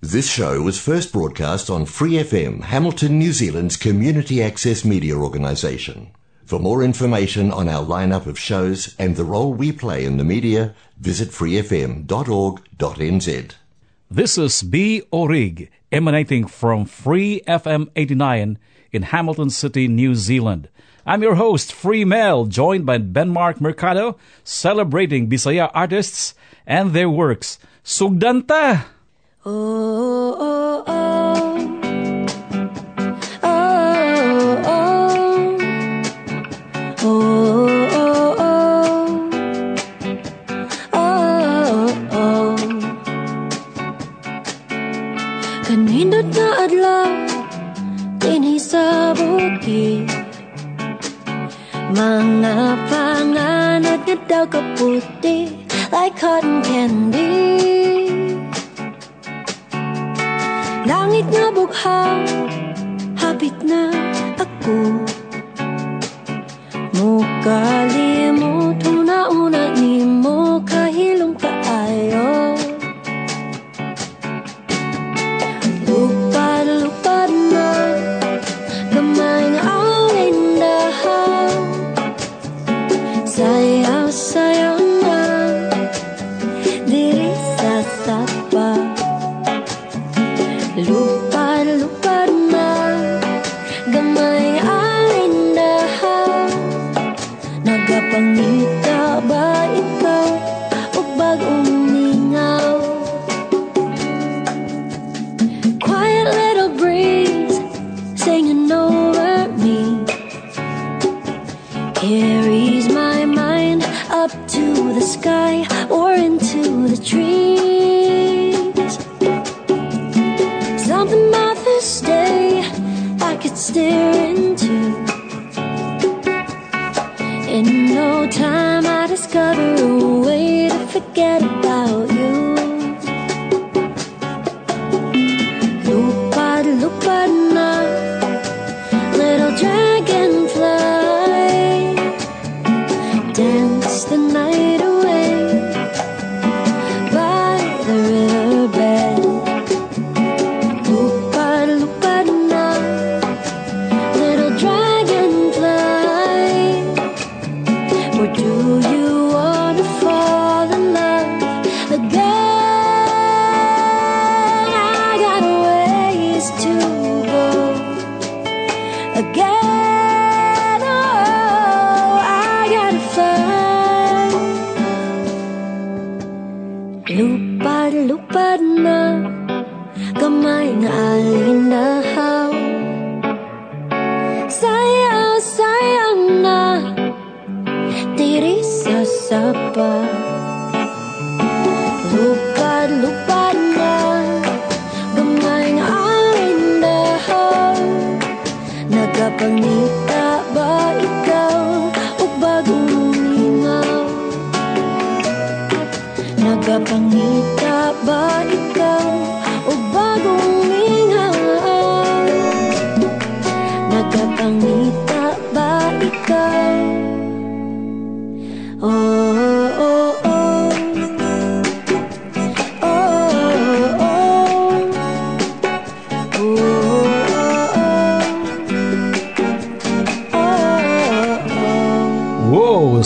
This show was first broadcast on Free FM, Hamilton, New Zealand's community access media organisation. For more information on our lineup of shows and the role we play in the media, visit freefm.org.nz. This is B. Orig, emanating from Free FM 89 in Hamilton City, New Zealand. I'm your host, Free Mel, joined by Benmark Mercado, celebrating Bisaya artists and their works. Sugdanta! Kanindot na adlaw Dinhi bukid Mga panganod nga daw kaputi Like cotton candy Langit na bugha, hapit na ako. Mukalimutan na una carries my mind up to the sky or into the trees.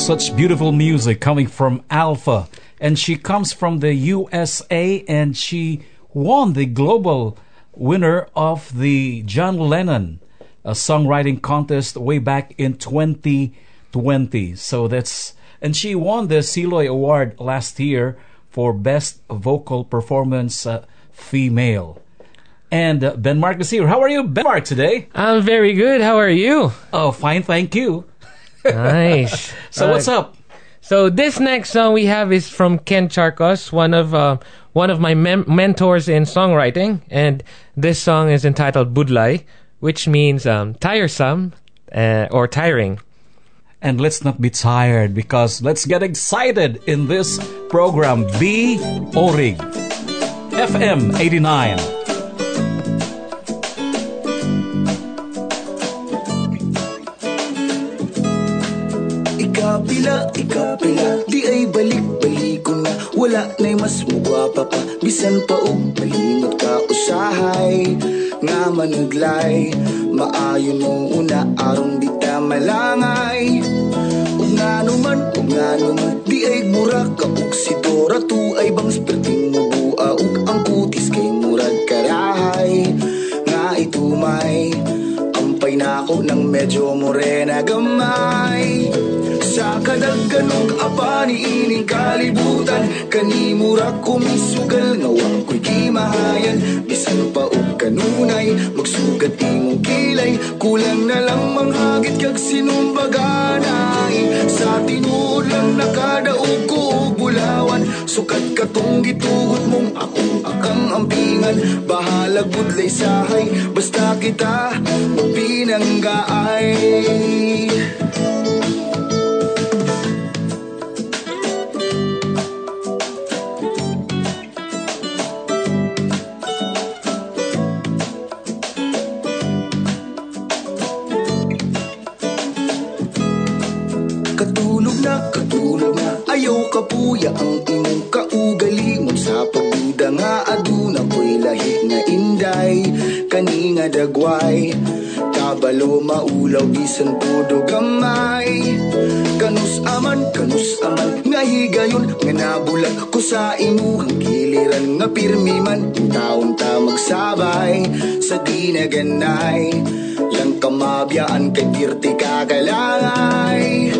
Such beautiful music coming from Alpha. And she comes from the USA and she won the global winner of the John Lennon uh, songwriting contest way back in 2020. So that's, and she won the Siloy Award last year for Best Vocal Performance uh, Female. And uh, Ben Mark is here. How are you, Ben Mark, today? I'm very good. How are you? Oh, fine, thank you. Nice. So what's Uh, up? So this next song we have is from Ken Charkos, one of uh, one of my mem- mentors in songwriting, and this song is entitled Budlay, which means um, tiresome uh, or tiring. And let's not be tired because let's get excited in this program. B Orig FM 89. Ikapila, ikapila. Di ay balik-balik ko na. Wala na'y mas mugwapa pa. Bisan pa og malimot ka usahay. Nga manuglay Maayon mo una arong di ta malangay. Ug nga naman, ug nga naman Di ay mura ka ug Tu ay bang sperting mo bua Ug ang kutis kay murag karahay. Nga itumay Ampay na ako ng medyo morena gamay sa kadagganog apa ni ining kalibutan Kanimura kumisugal nga wa ko'y kimahayan Bisan pa og kanunay Magsugat imong kilay. Kulang na lang manghagit kag sinumbaganay Sa tinuod lang nakadaog ko bulawan. Sukat katong gitugot mong akong akang ampingan Bahalag budlay sahay Basta kita magpinanggaay maulaw bisan pudo gamay. Kanus aman, kanus aman Nga higayon, nga nabulag ko sa imuhang giliran Nga pirmi man, taon ta magsabay Sa di na ganay. Yang kamabiyaan kay pirti kakalangay.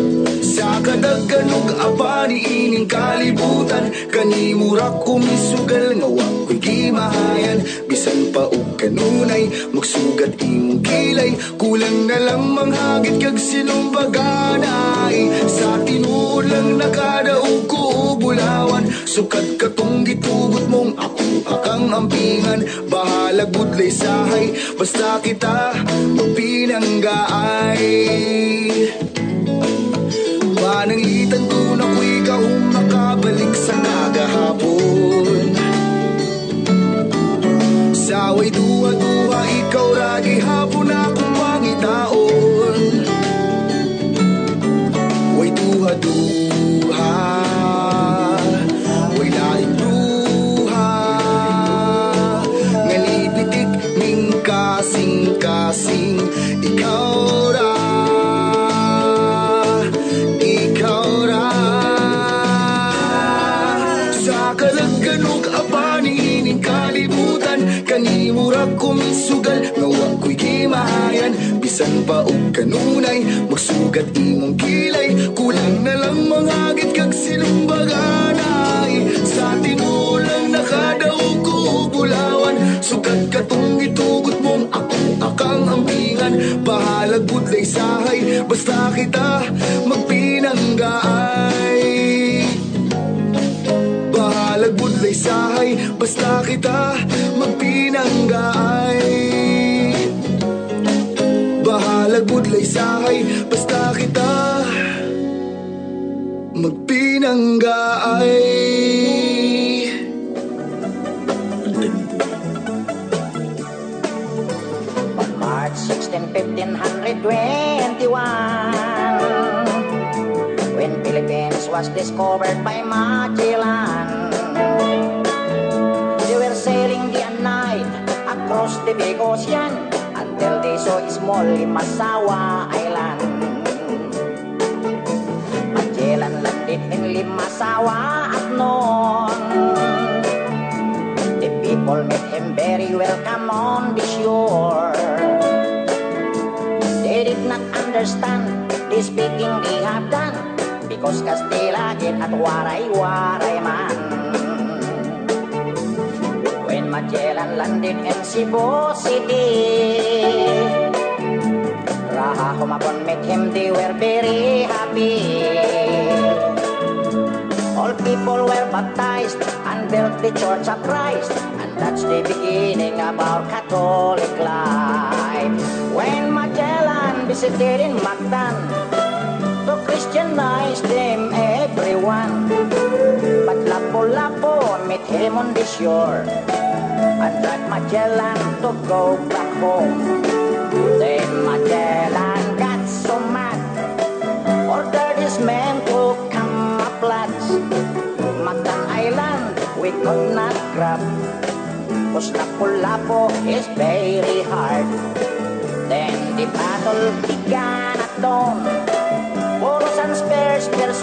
Sa kadagganog apa ni ining kalibutan Kanimura kumisugal nga wa ko'y gimahayan Bisan pa og kanunay Magsugat imong kilay Kulang na lang manghagit kag sinumbaganay. Sa tinuod lang nakadaog ko bulawan Sukat katong gitugot mong ako akang ampingan. Bahalag budlay sahay Basta kita magpinanggaay Away duwa-duwa, ikaw lagi hapon akong mangitao At waray-waray man. When Magellan landed in Cebu City, Raha Humabon met him, they were very happy. All people were baptized and built the Church of Christ, and that's the beginning of our Catholic life. When Magellan visited in Mactan to Christianize them everyone, but Lapu-Lapu met him on the shore and dragged Magellan to go back home. Then Magellan got so mad, ordered his men to come up lads. Mactan Island we could not grab. Cause Lapu-Lapu is very hard. Then the battle began at dawn.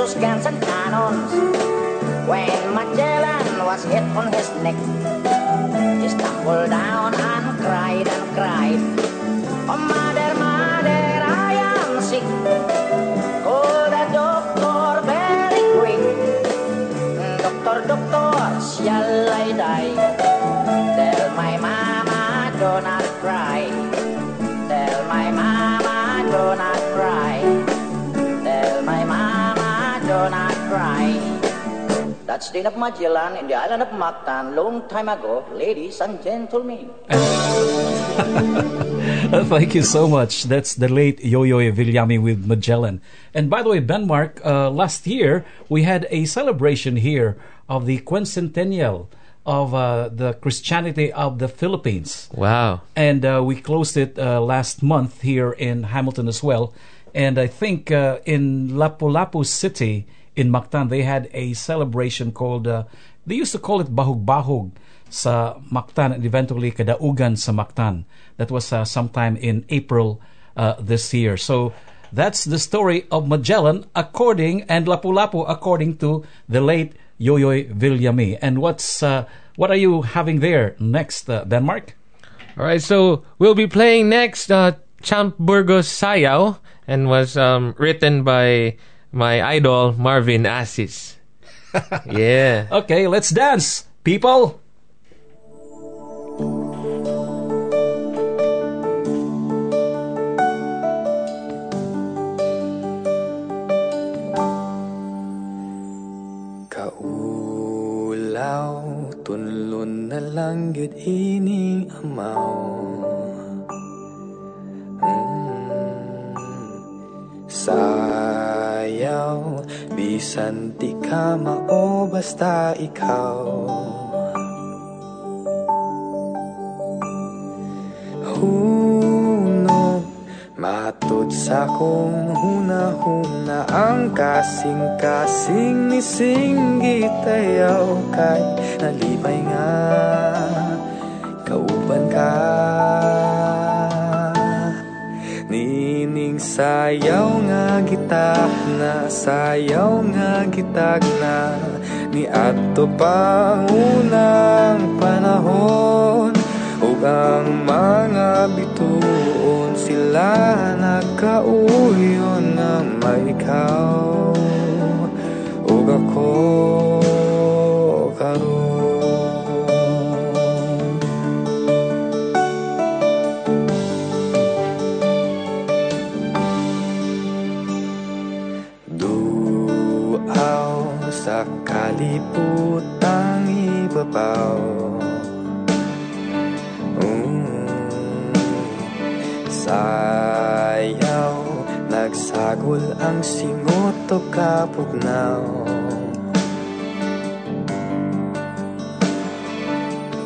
Guns and cannons. When Magellan was hit on his neck, he stumbled down and cried and cried. Oh, mother, That's the end of Magellan in the island of Mactan long time ago, ladies and gentlemen. Thank you so much. That's the late Yoyoy Villame with Magellan. And by the way, Benmark, uh, last year we had a celebration here of the quincentennial of uh, the Christianity of the Philippines. Wow. And uh, we closed it uh, last month here in Hamilton as well. And I think uh, in Lapu-Lapu City in Mactan, they had a celebration called, uh, they used to call it Bahug Bahug sa Mactan and eventually Kadaugan sa Mactan. That was uh, sometime in April uh, this year. So that's the story of Magellan according, and Lapu-Lapu according to the late Yoyoy Villame. And what's, uh, what are you having there next, uh, Benmark? All right, so we'll be playing next uh, Champ Burgos Sayaw and was um, written by my idol Marvin Assis. yeah. Okay, let's dance, people. Kaulaw, tunlon na lang yun ining amaw Mm. Sayaw, bisan di ka mao basta ikaw. Hunong Matod sa kong huna-huna Ang kasing-kasing ni singgit ayaw kay Nalipay nga Kauban ka sayaw nga gitag na Sayaw nga gitag na Ni ato pa unang panahon. Ug ang mga bituon sila nagkauyon nga may kaliputang ibabaw. Mm, Sayaw Nagsagol ang singot o kapugnaw.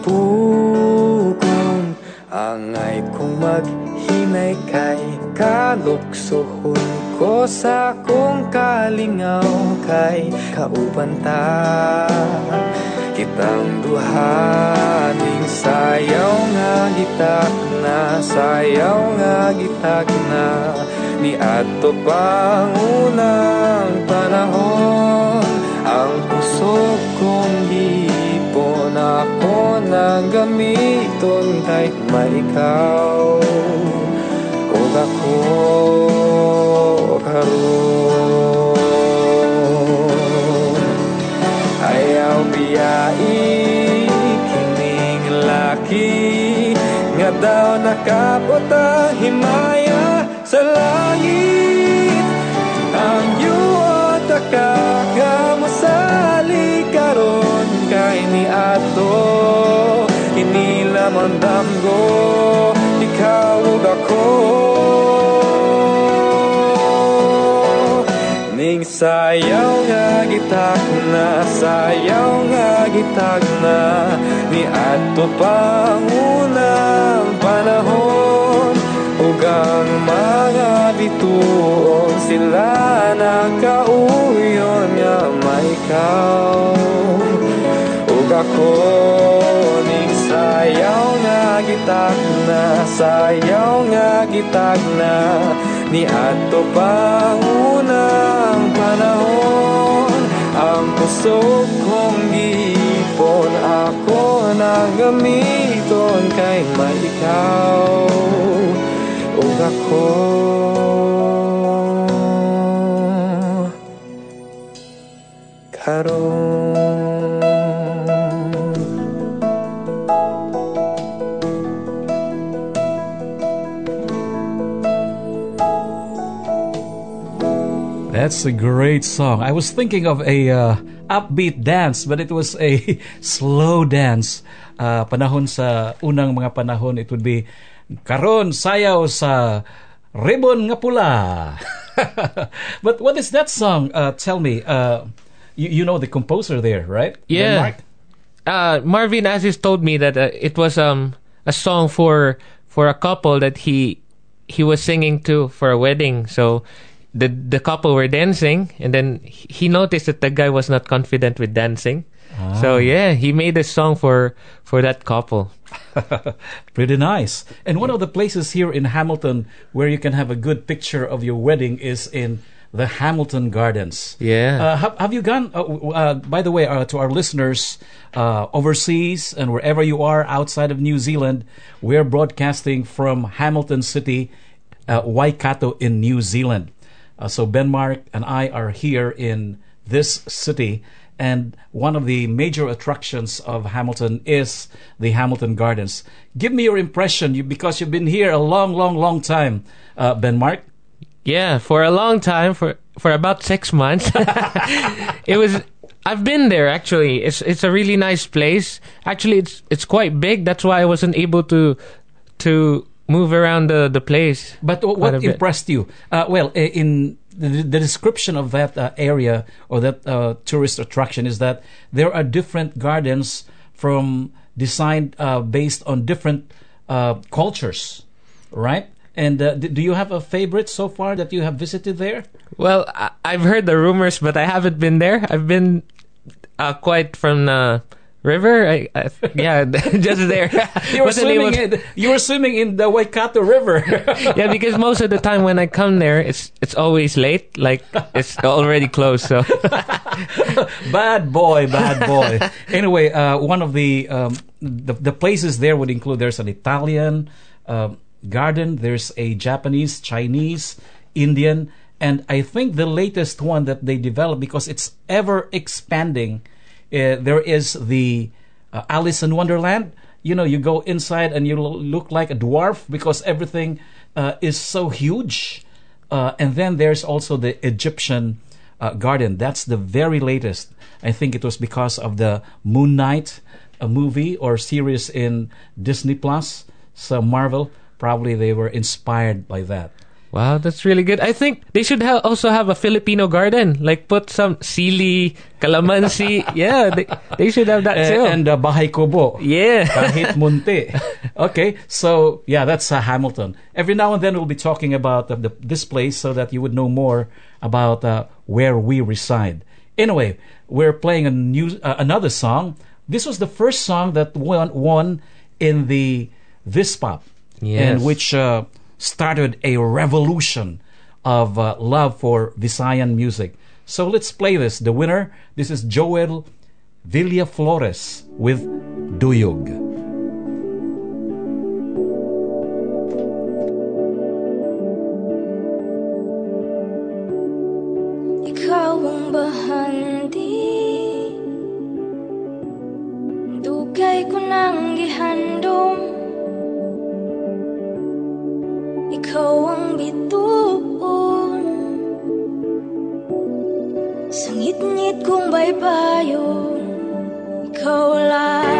Pugong Angay kong maghinay kay Kaluksuhon ko sa kong kalingaw kay Kauban ta Kitang duhaning sayaw nga gitak na Sayaw nga gitak na. Ni ato pang unang panahon Ang puso kong hipon Ako nang gamiton kay may Ayaw biyai kining laki Nga daw nakapot ang himaya sa langit Ang yuot akakamosali karon kay ni ato. Inilamang damgo ikaw ug ako sayaw nga gitak na Sayaw nga gitak na Ni ato pang unang panahon. Ug ang mga bituon Sila nakauyon nga may ikaw Ug ako ning Sayaw nga gitag na Sayaw nga gitag na niadto pa unang panahon. Ang kusog kong gipon ako na gamiton kay maikaw. O ako. Karon. That's a great song. I was thinking of a uh, upbeat dance, but it was a slow dance. Uh, panahon sa unang mga panahon, it would be karon sayaw sa ribbon nga pula. but what is that song? Uh, tell me. Uh, you, you know the composer there, right? Yeah. Uh, Marvin Aziz told me that uh, it was um a song for for a couple that he he was singing to for a wedding. So the the couple were dancing, and then he noticed that the guy was not confident with dancing. So yeah, he made a song for for that couple. Pretty nice. And one of the places here in Hamilton where you can have a good picture of your wedding is in the Hamilton Gardens. Yeah. Uh, have, have you gone, uh, uh, by the way, uh, to our listeners uh, overseas and wherever you are outside of New Zealand, we're broadcasting from Hamilton City, uh, Waikato in New Zealand. Uh, so Ben Mark and I are here in this city. And one of the major attractions of Hamilton is the Hamilton Gardens. Give me your impression, you, because you've been here a long, long, long time, uh, Ben Mark. Yeah, for a long time, for for about six months. it was. I've been there actually. It's it's a really nice place. Actually, it's it's quite big. That's why I wasn't able to to move around the the place. But wh- what impressed you? Uh, well, in the, the description of that uh, area or that uh, tourist attraction is that there are different gardens from designed uh, based on different uh, cultures, right? And uh, do you have a favorite so far that you have visited there? Well, I, I've heard the rumors, but I haven't been there. I've been uh, quite from the river. I, I yeah, just there. You were swimming. In, you were swimming in the Waikato River. yeah, because most of the time when I come there, it's it's always late. Like it's already closed. So bad boy, bad boy. anyway, uh, one of the, um, the the places there would include there's an Italian um garden, there's a Japanese, Chinese, Indian, and I think the latest one that they developed because it's ever expanding. Uh, there is the uh, Alice in Wonderland. You know, you go inside and you look like a dwarf because everything uh, is so huge. Uh, and then there's also the Egyptian uh, garden. That's the very latest. I think it was because of the Moon Knight a movie or series in Disney Plus. So Marvel probably they were inspired by that. Wow, that's really good. I think they should ha- also have a Filipino garden. Like put some sili, calamansi. yeah, they, they should have that too. and uh, Bahay Kubo. yeah. Kahit munti. Okay, so yeah, that's uh, Hamilton. Every now and then we'll be talking about uh, the, this place so that you would know more about uh, where we reside. Anyway, we're playing a new uh, another song. This was the first song that won, won in the Vispop, Yes. and which uh, started a revolution of uh, love for Visayan music. So let's play this. The winner, this is Jewel Villaflores with Duyog. Ikaw ang bahandi Dugay ko nang Ikaw ang bituon. Sa ngit-ngit kong baybayon Ikaw lang.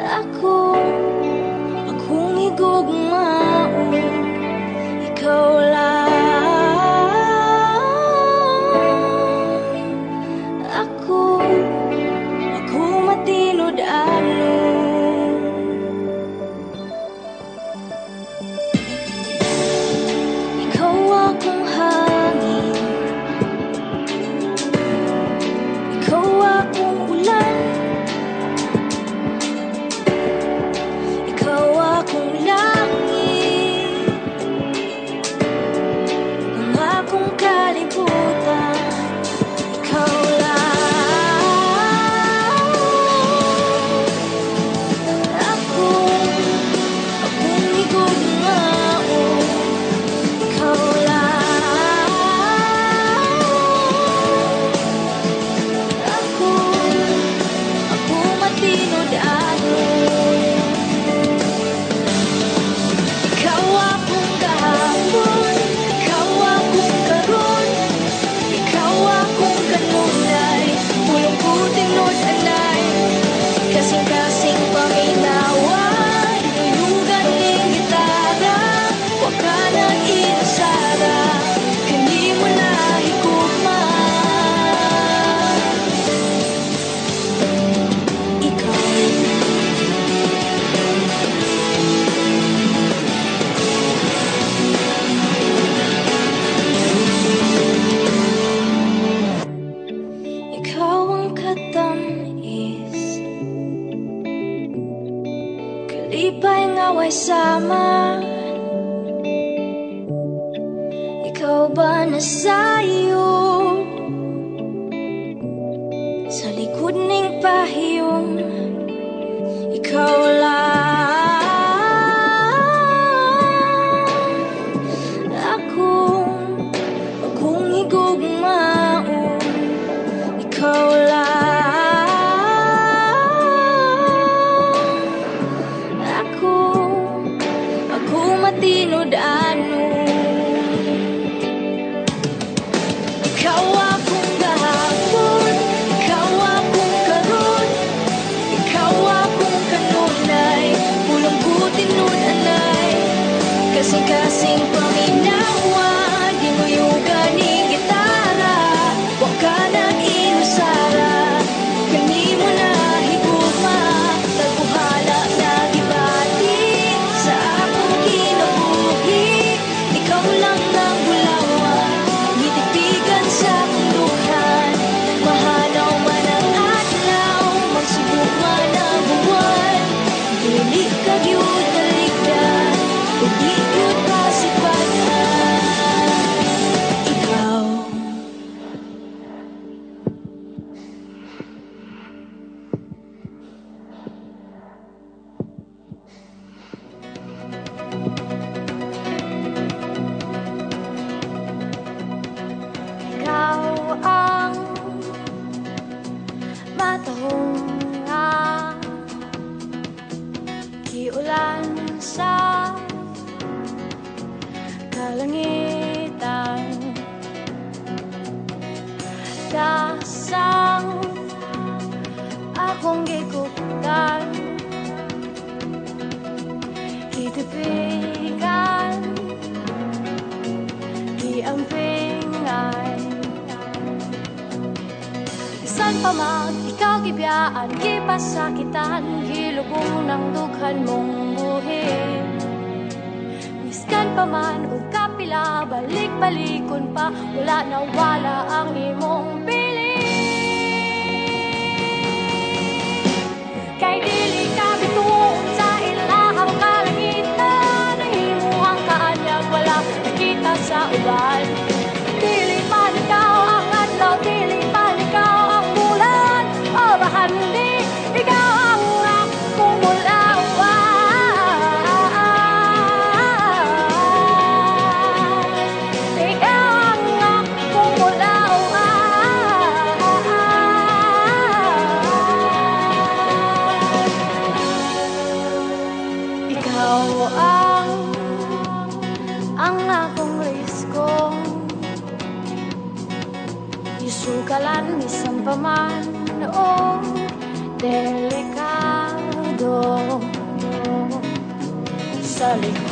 Ako Akong igugmaon ikaw lang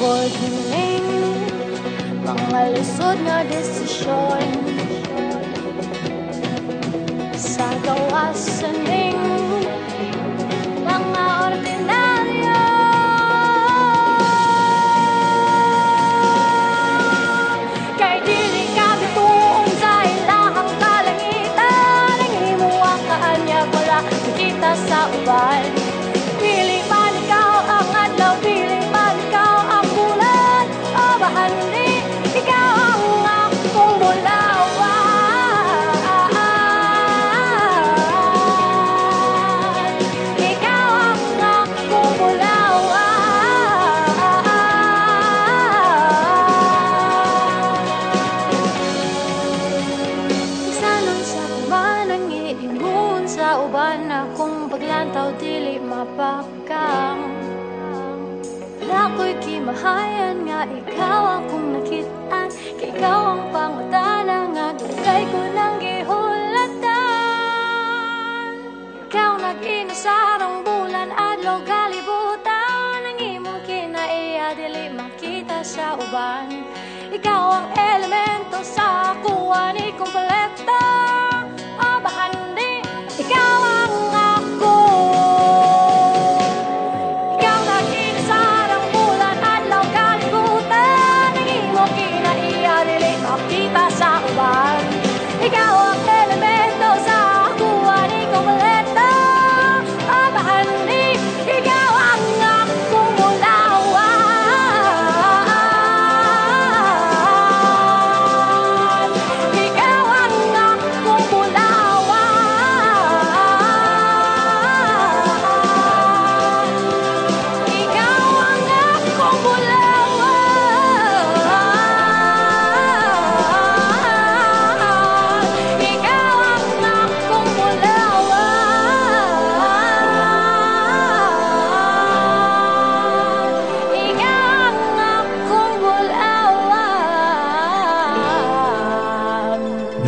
Sa likod ning mga lisod na desisyon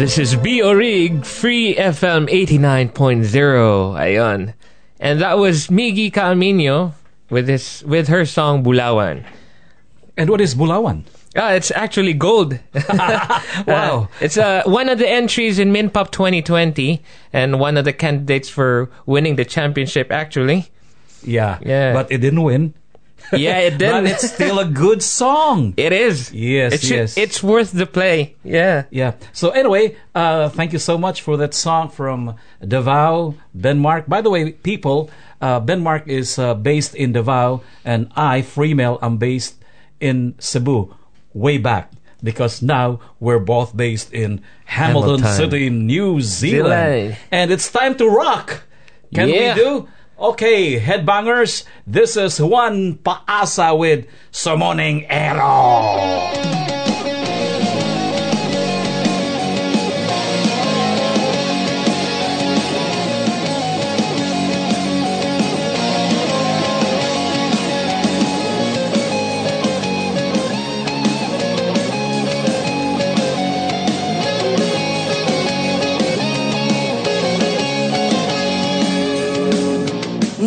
This is B. Orig, Free FM 89.0. Ayon. And that was Miggy Camino with his with her song Bulawan. And what is Bulawan? Ah, it's actually gold. Wow. Uh, it's uh, one of the entries in Minpop 2020 and one of the candidates for winning the championship actually. Yeah. Yeah. But it didn't win. Yeah, it But did. it's still a good song. it is. Yes, it should- yes. It's worth the play. Yeah. Yeah. So anyway, uh, thank you so much for that song from Davao, Benmark. By the way, people, uh, Benmark is uh, based in Davao, and I, Freemel, am based in Cebu, way back. Because now we're both based in Hamilton, Hamilton. City, New Zealand. Zealand. And it's time to rock. Can Yeah. we do? Okay, headbangers, this is Juan Paasa with Summoning Arrow.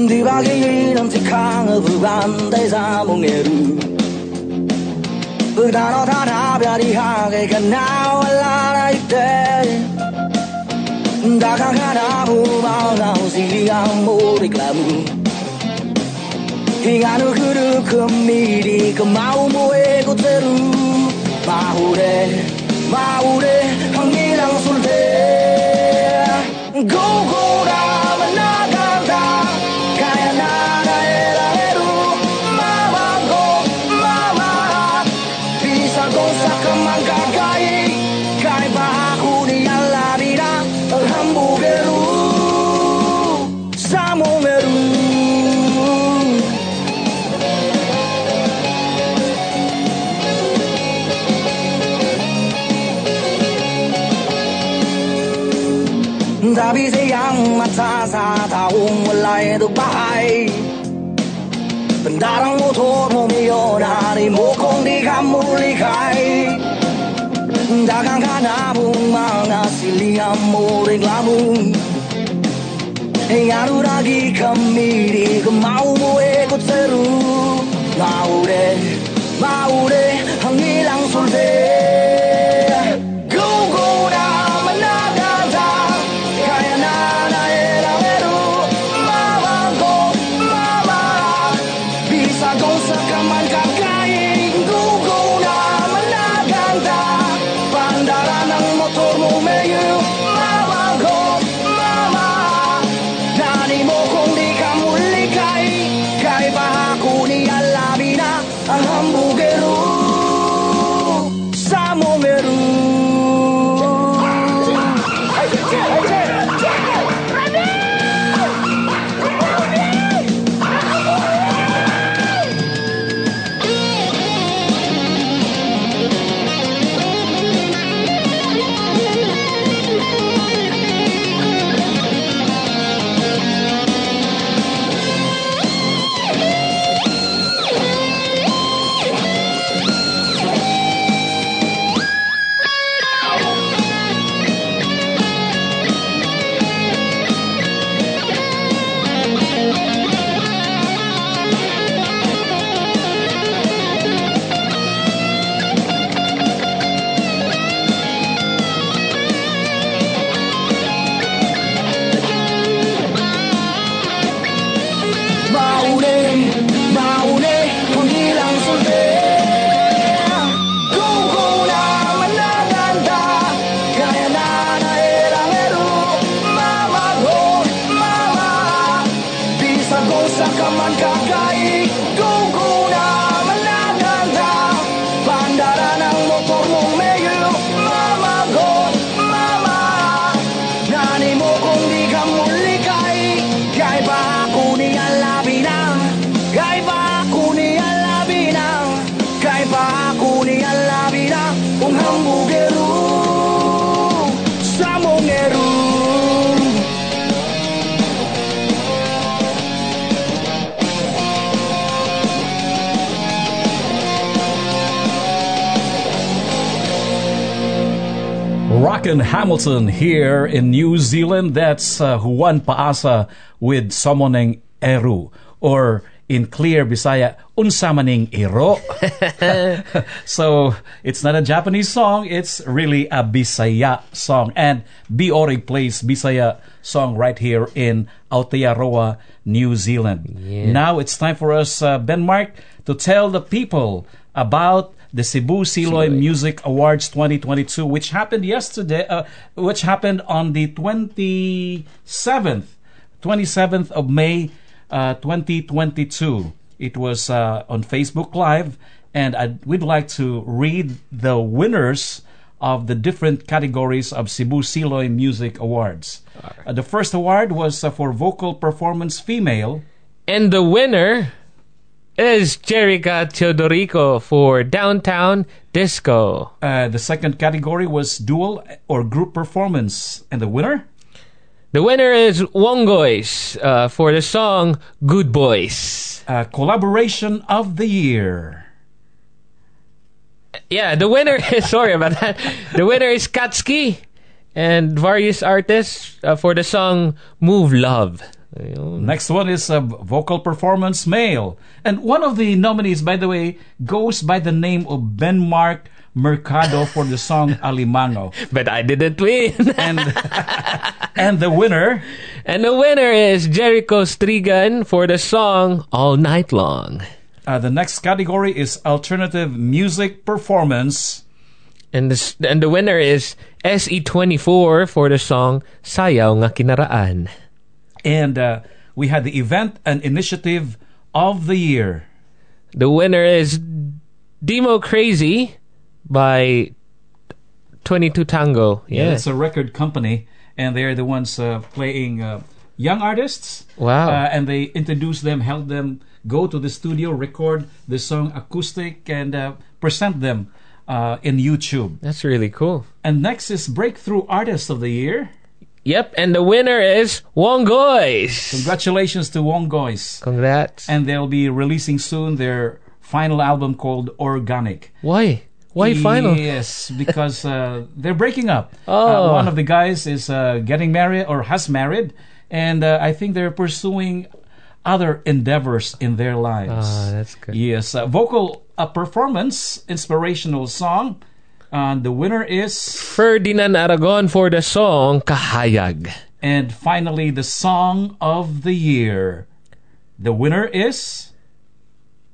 뒤바퀴는 직항을 불반대자 몽해루 그다로 다나별이 하게가 나와라 이때 다가가나 후바나우시양 모리글라무 희가누 그르금 미리 그 마우모의 고대루 마우레 마우레 황미랑 술래 고고 Sabi siyang mata sa taong wala'y bahay Pendarang motor mo milyonaри mo kung di ka mulikay Dagang ka na mong mga silihan mo reklamo Ingaro lagi kami di kemau mo ikut seru Maure, maure, ang ilang sulte Go, Rockin' Hamilton here in New Zealand. That's uh, Juan Paasa with Summoning Eru. Or in clear Bisaya, Unsamaning Ero. so it's not a Japanese song, it's really a Bisaya song. And B Orig plays Bisaya song right here in Aotearoa, New Zealand. Now it's time for us, uh, Benmark, to tell the people about the Cebu Siloy Music Awards 2022, which happened yesterday, uh, which happened on the 27th, 27th of May, uh, 2022. It was uh, on Facebook Live, and I, we'd like to read the winners of the different categories of Cebu Siloy Music Awards. Uh, the first award was uh, for vocal performance female. And the winner is Jerica Teodorico for Downtown Disco. Uh, the second category was dual or group performance, and the winner The winner is Wongois uh, for the song Good Boys. uh, collaboration of the year. Yeah, the winner is, sorry about that. The winner is Katsuki and various artists uh, for the song Move Love. Next one is a vocal performance male, and one of the nominees, by the way, goes by the name of Benmark Mercado for the song Alimango, But I didn't win. and and the winner and the winner is Jericho Strigan for the song All Night Long. Uh, the next category is alternative music performance. And the, and the winner is SE24 for the song Sayaw Nga Kinaraan. And uh, we had the event and initiative of the year. The winner is Demo Crazy by 22 Tango. Yeah, Yeah. it's a record company, and they're the ones uh, playing uh, young artists. Wow. Uh, and they introduced them, helped them go to the studio, record the song acoustic, and uh, present them uh, in YouTube. That's really cool. And next is Breakthrough Artist of the Year. Yep, and the winner is Wongois. Congratulations to Wongois. Congrats. And they'll be releasing soon their final album called Organic. Why? Why final? Yes, because uh, they're breaking up. Oh. Uh, one of the guys is uh, getting married or has married, and uh, I think they're pursuing other endeavors in their lives. Ah, that's good. Yes, uh, vocal uh, performance, inspirational song. Uh, the winner is, Ferdinand Aragon for the song Kahayag. and finally, the song of the year. The winner is.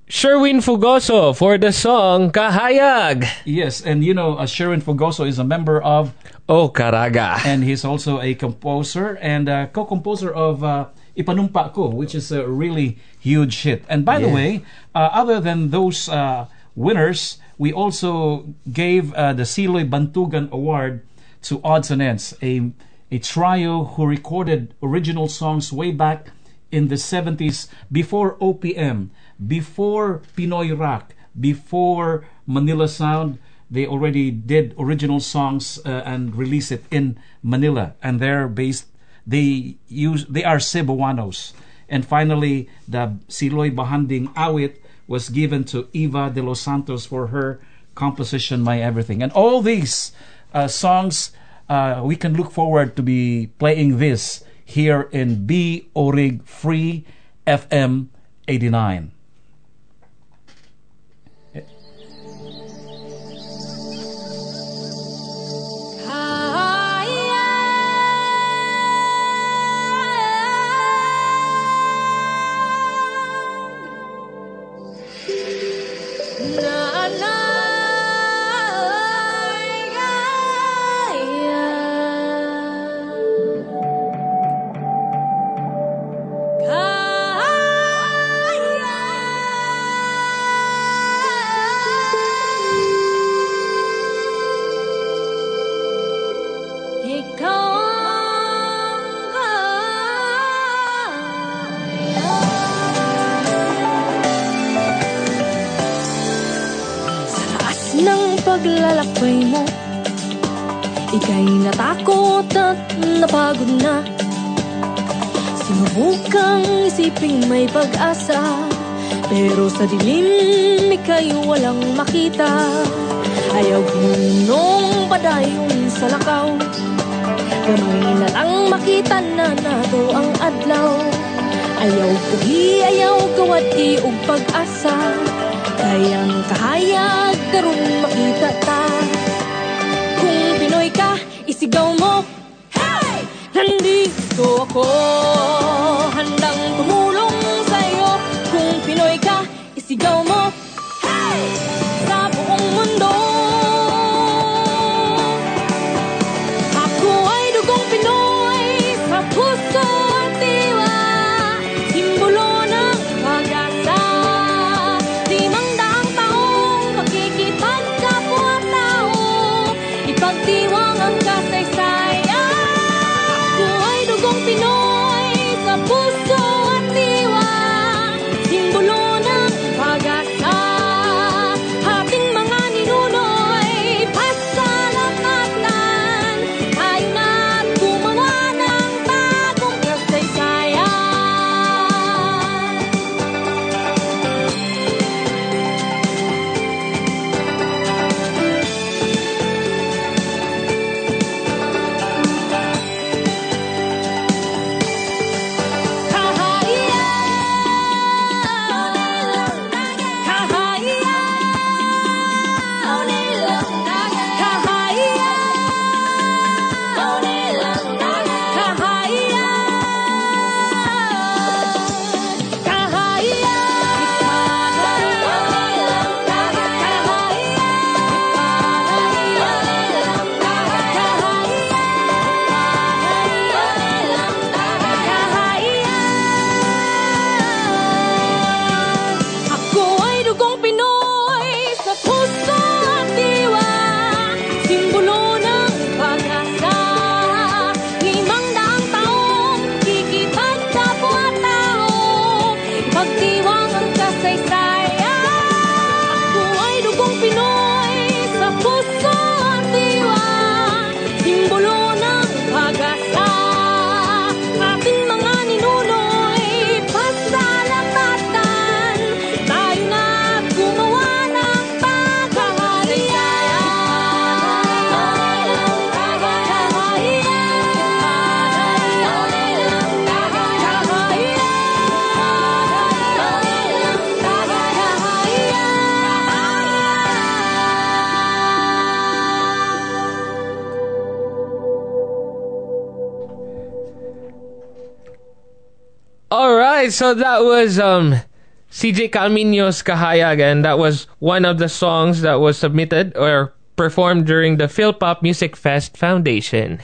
Sherwin Fugoso for the song Kahayag. Yes, and you know, uh, Sharon Fogoso is a member of Oh, Karaga. and he's also a composer and uh, co-composer of uh, Ipanumpa Ko, which is a really huge hit. And by the way, uh, other than those uh, winners, we also gave uh, the Siloy Bantugan Award to Odds and Ends, a a trio who recorded original songs way back in the 70s before OPM, before Pinoy rock, before Manila Sound. They already did original songs uh, and released it in Manila, and they're based. They use they are Cebuanos. And finally, the Siloy Bahanding Awit was given to Eva de los Santos for her composition, My Everything. And all these uh, songs, uh, we can look forward to be playing this here in B Orig Free FM 89. Ika'y natakot at napagod na. Sinubukang isiping may pag-asa Pero sa dilim ika'y walang makita. Ayaw nung padayon sa lakaw Gamay na lang makita na nato ang adlaw. Ayaw puhi, ayaw kawat ug pag-asa Kayang kahayag karon makita ka, isigaw mo. Hey! Nandito ako. Handang tumulong sa'yo. Kung Pinoy ka, isigaw mo so that was um CJ Camino's Kahayag, and that was one of the songs that was submitted or performed during the Philpop Music Fest Foundation.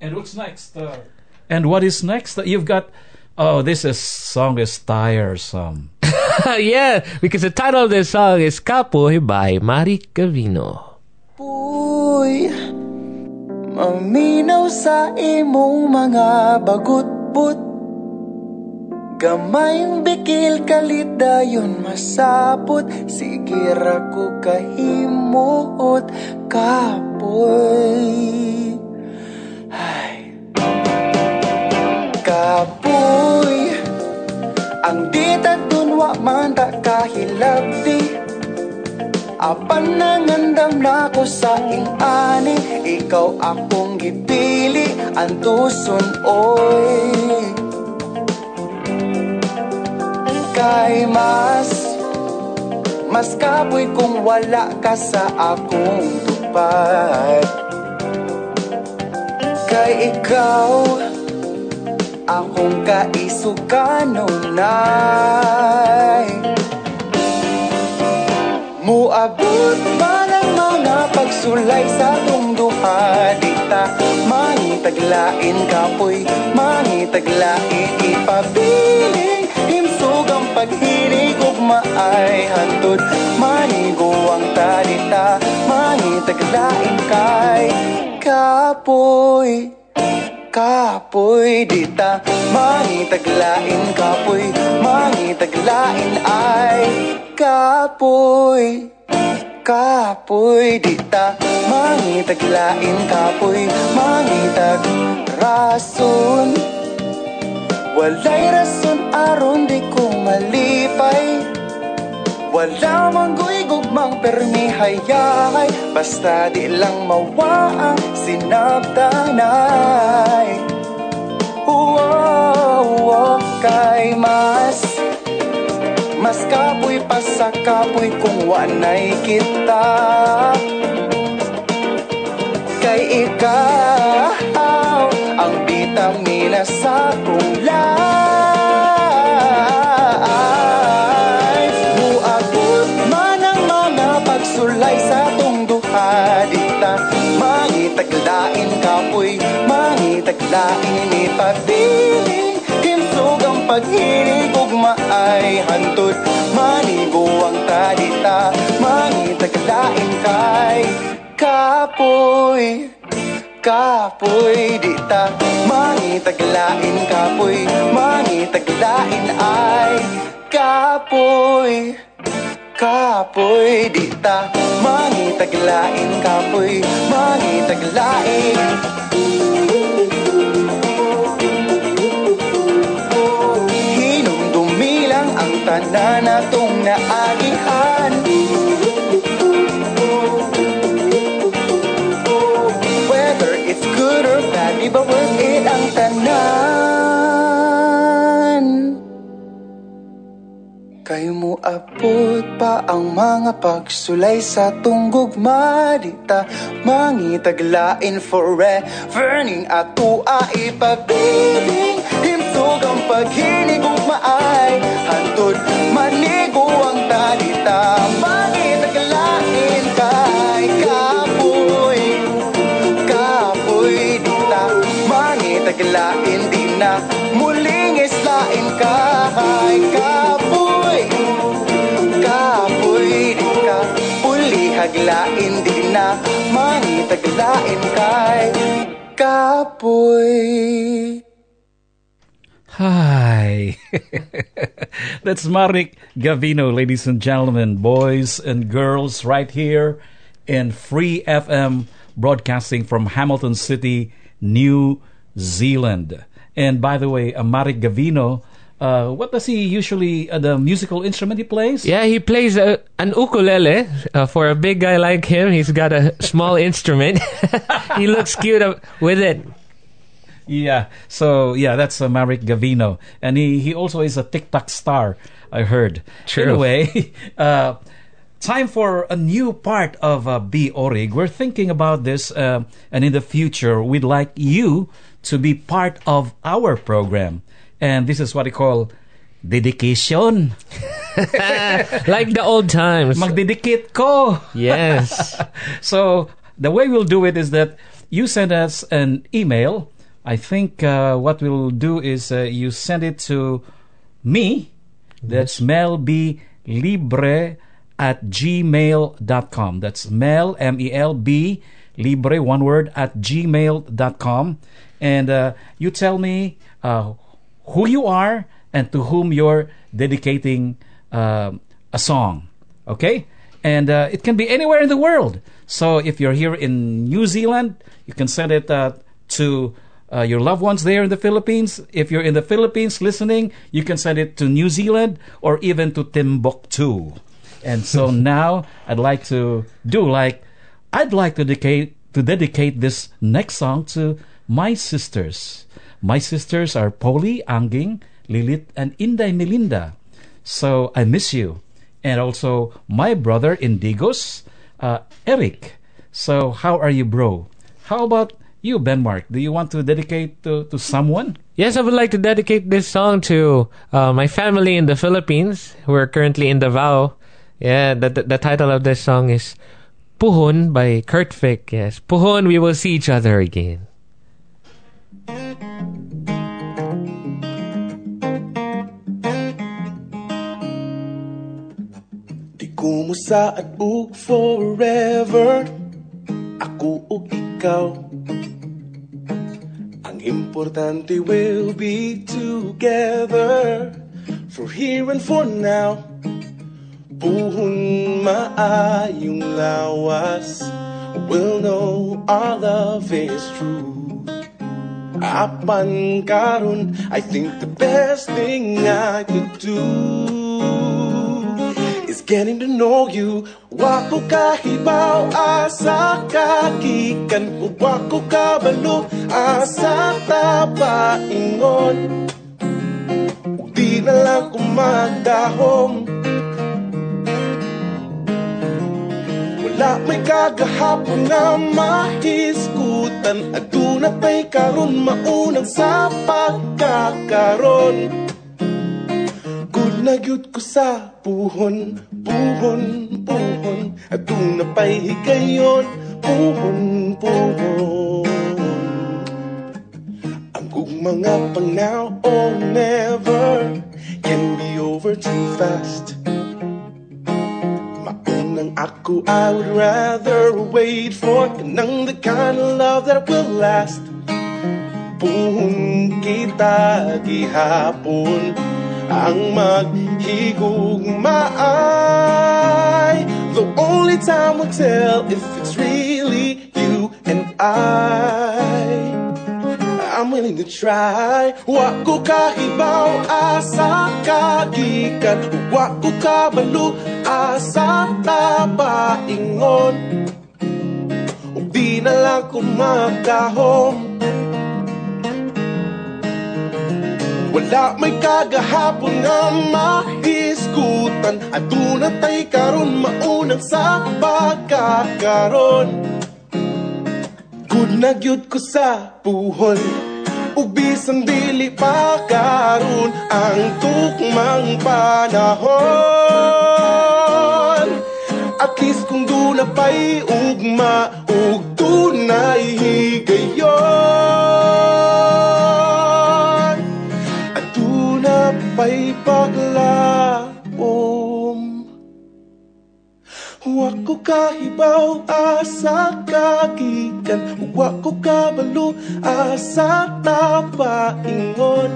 And what's next? Uh, and what is next? You've got. Oh, this is song is tiresome. yeah, because the title of this song is Kapoy by Mari Cavino. Uy, maminaw sa imong mga bagutbut Gamayng bikil kalit dayon masapot. Sige ra ko kahimuot kapoy. Ay. Kapoy. Ang dita dun wa man ta kahilabdi Apan nangandam na ko sa ing-ani Ikaw akong gipili ang tuson oy Kay mas Mas kapoy kung wala ka sa akong tupad Kay ikaw Akong kaisuganunay Muabot man ang mga pagsulay sa tong duha Dita mangitaglain kapoy Mangitaglain ang paghilig ug maay hantod. Maniguang talita Mangitaglain kay kapoy Kapoy dita. Mangitaglain kapoy Mangitaglain ay Kapoy Kapoy di ta mangitaglain kapoy mangitag rason Walay rason aron di ko malipay. Wala mang gugmang permi hayay. Basta di lang mawa ang sinabdanay. Uwo, kay mas Mas kapoy pa sa kapoy kung wanay kita. Kay ikaw sa kong life Muabot man ang mga pagsulay sa tong duha Dita. Mangitaglain kapoy Mangitaglain ni pabiling Kimsog ang paghinig ug maay hantod. Manigo ang tadita Mangitaglain kay kapoy Kapoy di ta mangitaglain kapoy mangitaglain ay kapoy. Kapoy di ta mangitaglain kapoy mangitaglain. Hinumdumi lang ang tanan natong naagihan Kayo mo apot pa ang mga pagsulay sa tunggugma Dita mangitaglain forever Ning ato ay pagbiling Himsog ang paghinig ug maay. Hantod manigo ang talita Mangitaglain kay kapoy Kapoy dita Mangitaglain di na Muling islain kay kapoy di na kay kapoy Hi. That's Marek Gavino, ladies and gentlemen, boys and girls, right here in Free FM, broadcasting from Hamilton City, New Zealand. And by the way, Marek Gavino, uh, what does he usually, uh, the musical instrument he plays? Yeah, he plays an ukulele. Uh, for a big guy like him, he's got a small instrument. he looks cute with it. Yeah. So yeah, that's uh, Marek Gavino, and he he also is a TikTok star. I heard. True. Anyway, uh, time for a new part of uh, B Orig. We're thinking about this, uh, and in the future, we'd like you to be part of our program. And this is what we call dedication. Like the old times. Magdedicate ko. yes. so the way we'll do it is that you send us an email. I think uh, what we'll do is uh, you send it to me. That's Mel B Libre at gmail.com. That's Mel, M E L B, Libre, one word, at gmail.com. And uh, you tell me uh, who you are and to whom you're dedicating uh, a song. Okay? And uh, it can be anywhere in the world. So if you're here in New Zealand, you can send it uh, to uh, your loved ones there in the Philippines. If you're in the Philippines listening, you can send it to New Zealand or even to Timbuktu. And so now I'd like to do like I'd like to dedicate to dedicate this next song to my sisters. My sisters are Polly, Anging, Lilith, and Inday Melinda. So I miss you. And also my brother Indigos, uh, Eric. So how are you, bro? How about you, Benmark? Do you want to dedicate to, to someone? Yes, I would like to dedicate this song to uh, my family in the Philippines who are currently in Davao. Yeah, the, the, the title of this song is Puhon by Kurt Vick. Yes, Puhon, we will see each other again. Ko mo ug forever. Ako ug ikaw Ang importante will be together. For here and for now Puhon maayong lawas. We'll know our love is true. Apan karon I think the best thing I could do getting to know you. Wako kahibaw asa kagikan Wako kabalo asa tapaingon Di na lang kumagdahom Wala may kagahapon nga mahiskutan At dunatay karon maunang sa pagkakaron Good na gyud ko sa puhon, puhon, puhon. At dunapay higayon, puhon, puhon. Ang kung mga pang now or never Can be over too fast. Maunang ako, I would rather wait for Kanang the kind of love that will last. Puhon kita gihapon Ang maghigugmaay The only time will tell if it's really you and I. I'm willing to try. Wa ko kahibaw asa kagikan Wa ko kabalo asa tapaingon di na lang ko Wala may kagahapon nga mahiskutan At dunatay karon maunang sa pagkakaron Good na gyud ko sa puhon Ug bisan dili pa karon ang tukmang panahon. At least kung duna pa'y ugma ug tunay higayon ko kahibaw asa kagikan. Wa ko kabalo asa tapaingon.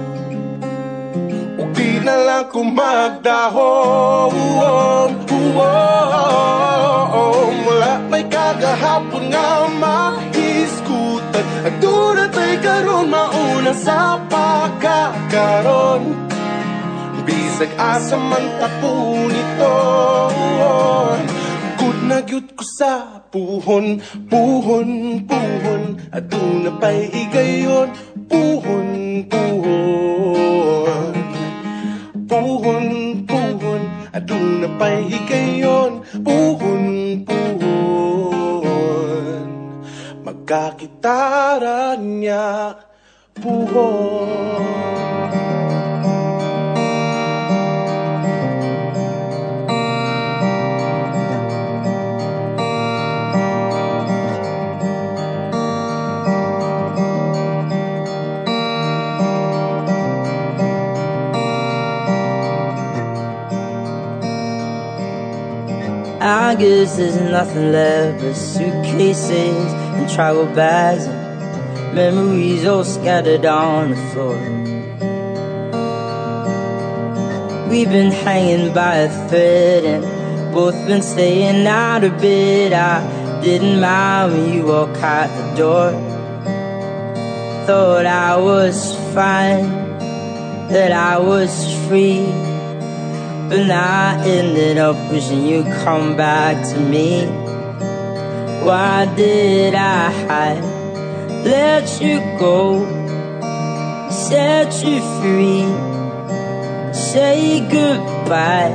Ug di na lang ko magdahom Wala may kagahapon nga mahiskutan At dunatay karon mauna sa pagkakaron Bisag asa man tapo Good na gyud ko sa puhon Puhon, puhon. Aduna pa'y higayon Puhon, puhon. Puhon, puhon Aduna pa'y higayon Puhon, puhon. Magkakitaran niya Puhon nothing left but suitcases and travel bags and memories all scattered on the floor. We've been hanging by a thread and both been staying out a bit. I didn't mind when you walked out the door. Thought I was fine, that I was free. But I ended up wishing you'd come back to me. Why did I? Let you go, set you free. Say goodbye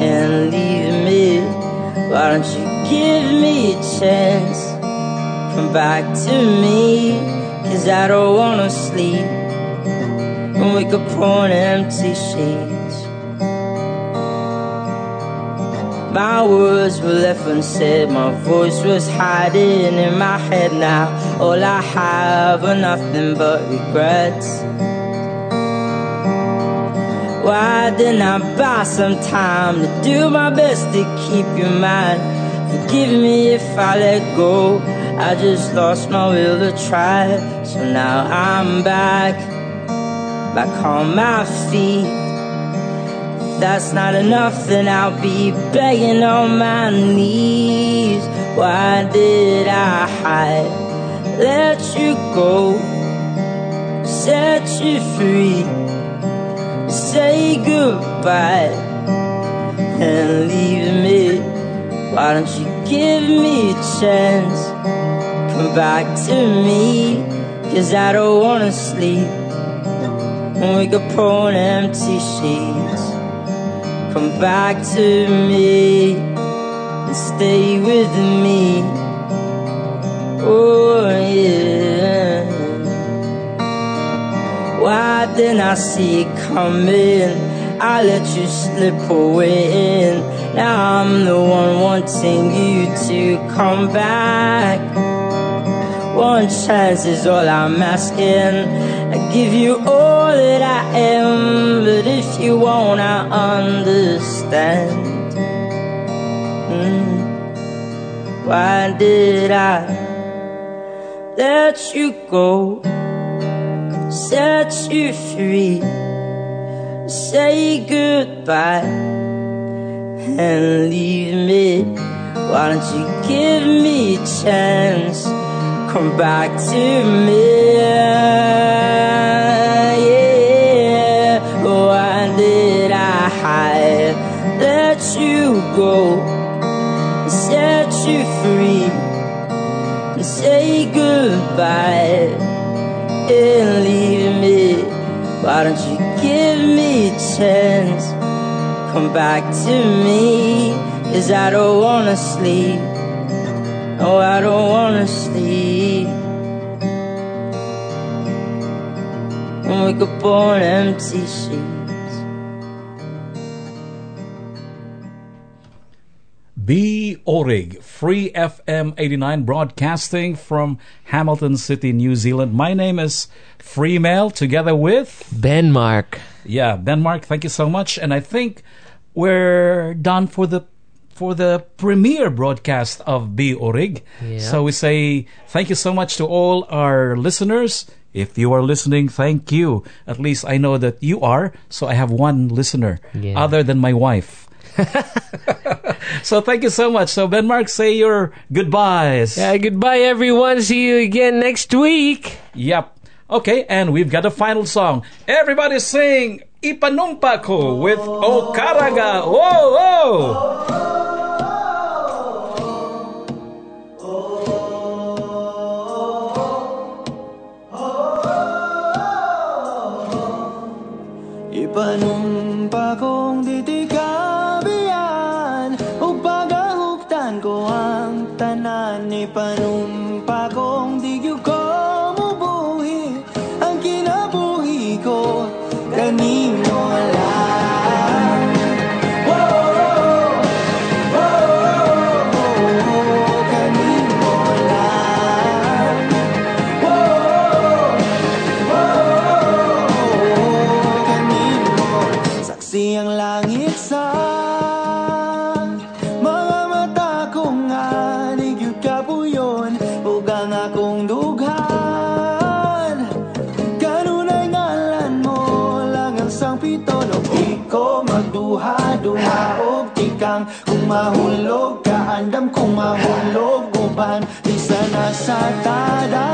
and leave me. Why don't you give me a chance? Come back to me, cause I don't wanna sleep and wake up on empty sheets. My words were left unsaid, my voice was hiding in my head now. All I have are nothing but regrets. Why didn't I buy some time to do my best to keep you mine? Forgive me if I let go. I just lost my will to try. So now I'm back, back on my feet. That's not enough, then I'll be begging on my knees. Why did I hide? Let you go, set you free, say goodbye, and leave me. Why don't you give me a chance? Come back to me, cause I don't wanna sleep. And up on empty sheets. Come back to me and stay with me. Oh, yeah. Why didn't I see it coming? I let you slip away. And now I'm the one wanting you to come back. One chance is all I'm asking. Give you all that I am, but if you won't, I understand. Mm. Why did I let you go? Set you free, say goodbye, and leave me. Why don't you give me a chance? Come back to me. Yeah, why did I hide? Let you go, set you free, and say goodbye and leave me. Why don't you give me a chance? Come back to me, cause I don't wanna sleep. No, I don't wanna sleep. And wake up on empty sheets. B. Orig, Free FM 89, broadcasting from Hamilton City, New Zealand. My name is Free Mel, together with, Benmark. yeah, Denmark. Thank you so much. And I think we're done for the for the premiere broadcast of B. Orig. Yeah. So we say thank you so much to all our listeners. If you are listening, thank you. At least I know that you are. So I have one listener, Yeah. other than my wife. so thank you so much. So Benmark, say your goodbyes. Yeah, goodbye, everyone. See you again next week. Yep. Okay, and we've got a final song. Everybody sing Ipanumpa Ko with Okaraga. Whoa, whoa! Panumpa kong ditikabian Upag ahuktan ko ang tanan ni Panumpa sana